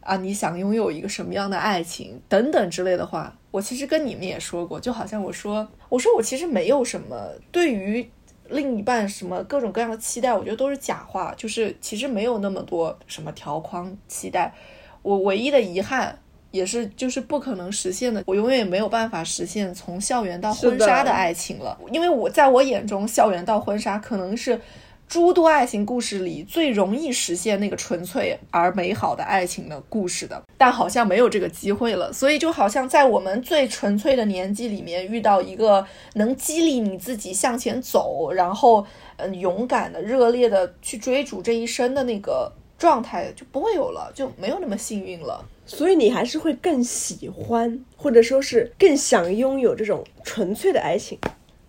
啊，你想拥有一个什么样的爱情等等之类的话。我其实跟你们也说过，就好像我说，我说我其实没有什么对于另一半什么各种各样的期待，我觉得都是假话，就是其实没有那么多什么条框期待。我唯一的遗憾也是就是不可能实现的，我永远也没有办法实现从校园到婚纱的爱情了，因为我在我眼中，校园到婚纱可能是。诸多爱情故事里最容易实现那个纯粹而美好的爱情的故事的，但好像没有这个机会了。所以就好像在我们最纯粹的年纪里面，遇到一个能激励你自己向前走，然后嗯勇敢的、热烈的去追逐这一生的那个状态就不会有了，就没有那么幸运了。所以你还是会更喜欢，或者说是更想拥有这种纯粹的爱情。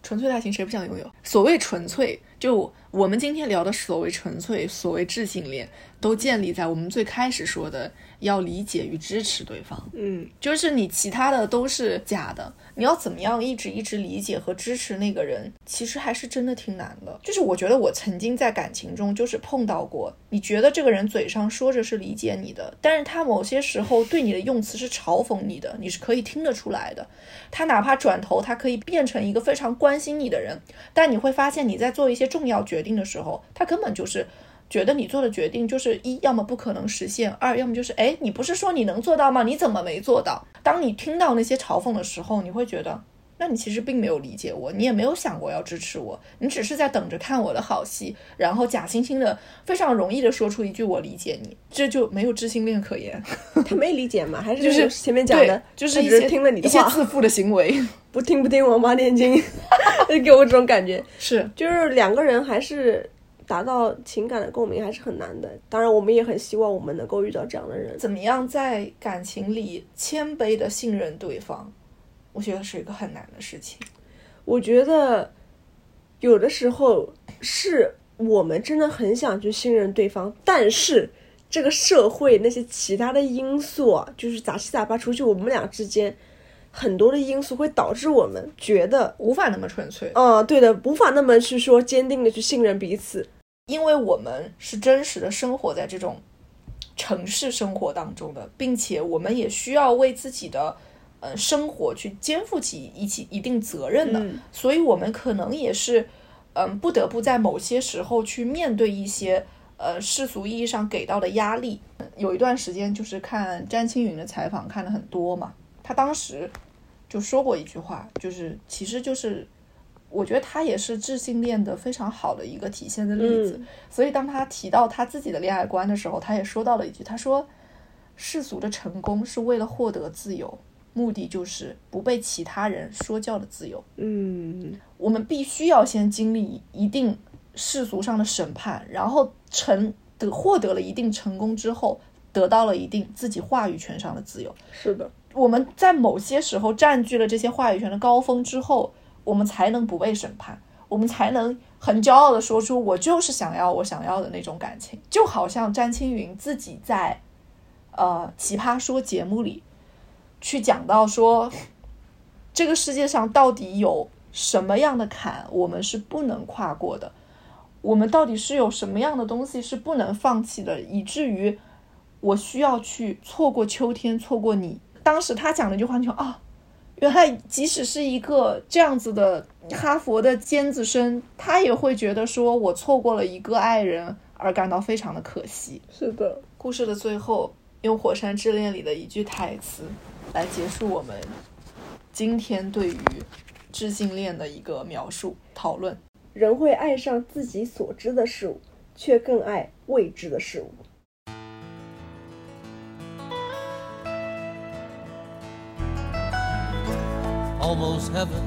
纯粹的爱情谁不想拥有？所谓纯粹，就我们今天聊的所谓纯粹、所谓智性恋，都建立在我们最开始说的要理解与支持对方。嗯，就是你其他的都是假的，你要怎么样一直一直理解和支持那个人，其实还是真的挺难的。就是我觉得我曾经在感情中就是碰到过，你觉得这个人嘴上说着是理解你的，但是他某些时候对你的用词是嘲讽你的，你是可以听得出来的。他哪怕转头，他可以变成一个非常关心你的人，但你会发现你在做一些重要决定的时候，他根本就是。觉得你做的决定就是一，要么不可能实现；二，要么就是哎，你不是说你能做到吗？你怎么没做到？当你听到那些嘲讽的时候，你会觉得，那你其实并没有理解我，你也没有想过要支持我，你只是在等着看我的好戏，然后假惺惺的、非常容易的说出一句“我理解你”，这就没有知性恋可言，他没理解吗，还是就是前面讲的对，，就是一些听了你的一些话，自负的行为，不听不听王八念经，就给我这种感觉。是就是两个人还是达到情感的共鸣还是很难的。当然，我们也很希望我们能够遇到这样的人。怎么样在感情里谦卑的信任对方，我觉得是一个很难的事情。我觉得有的时候是我们真的很想去信任对方，但是这个社会那些其他的因素啊，就是杂七杂八，除去我们俩之间很多的因素，会导致我们觉得，无法那么纯粹，嗯、对的，无法那么去说坚定的去信任彼此。因为我们是真实的生活在这种城市生活当中的，并且我们也需要为自己的呃生活去肩负起一起一定责任的，嗯所以我们可能也是嗯不得不在某些时候去面对一些呃世俗意义上给到的压力。有一段时间就是看詹青云的采访看的很多嘛，他当时就说过一句话，就是其实就是。我觉得他也是智性恋的非常好的一个体现的例子，嗯所以当他提到他自己的恋爱观的时候，他也说到了一句，他说：“世俗的成功是为了获得自由，目的就是不被其他人说教的自由。嗯，我们必须要先经历一定世俗上的审判，然后成得获得了一定成功之后，得到了一定自己话语权上的自由。是的，我们在某些时候占据了这些话语权的高峰之后，我们才能不被审判，我们才能很骄傲的说出我就是想要我想要的那种感情。就好像詹青云自己在呃《奇葩说》节目里去讲到说，这个世界上到底有什么样的坎我们是不能跨过的，我们到底是有什么样的东西是不能放弃的，以至于我需要去错过秋天，错过你。当时他讲了一句话，你说啊，原来即使是一个这样子的哈佛的尖子生，他也会觉得说我错过了一个爱人而感到非常的可惜。是的，故事的最后，用《火山之恋》里的一句台词来结束我们今天对于智性恋的一个描述讨论。人会爱上自己所知的事物，却更爱未知的事物。Almost heaven.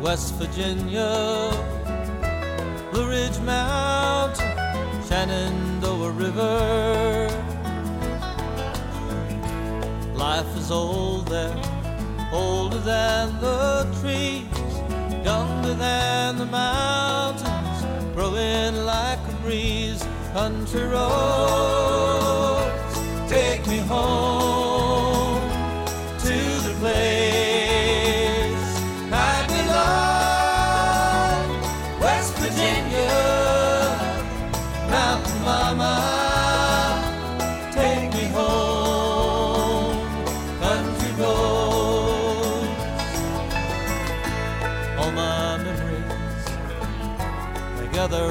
West Virginia, Blue Ridge Mountain, Shenandoah River. Life is old there, older than the trees, younger than the mountains, growing like a breeze. Country roads, take me home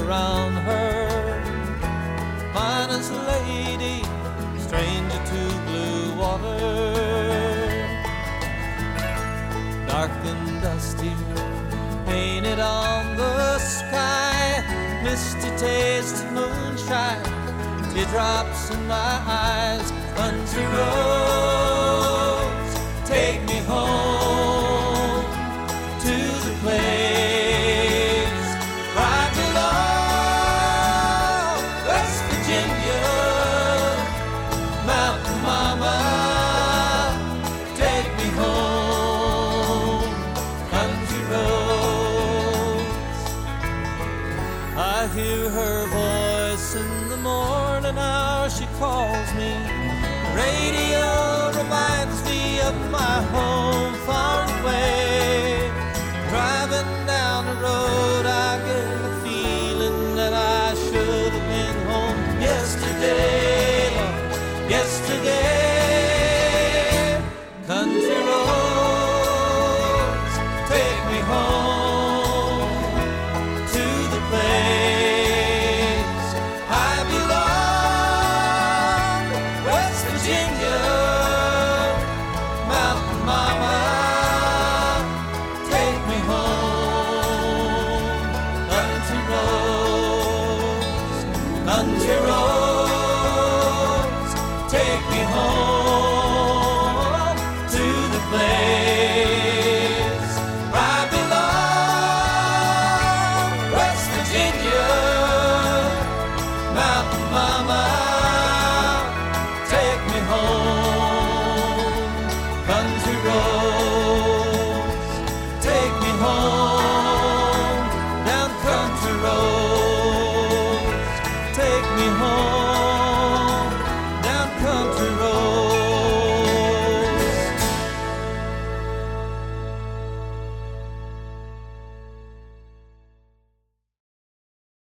gather round her, finest lady, stranger to blue water. Dark and dusty, painted on the sky, misty taste of moonshine, teardrops in my eyes, country roads take me home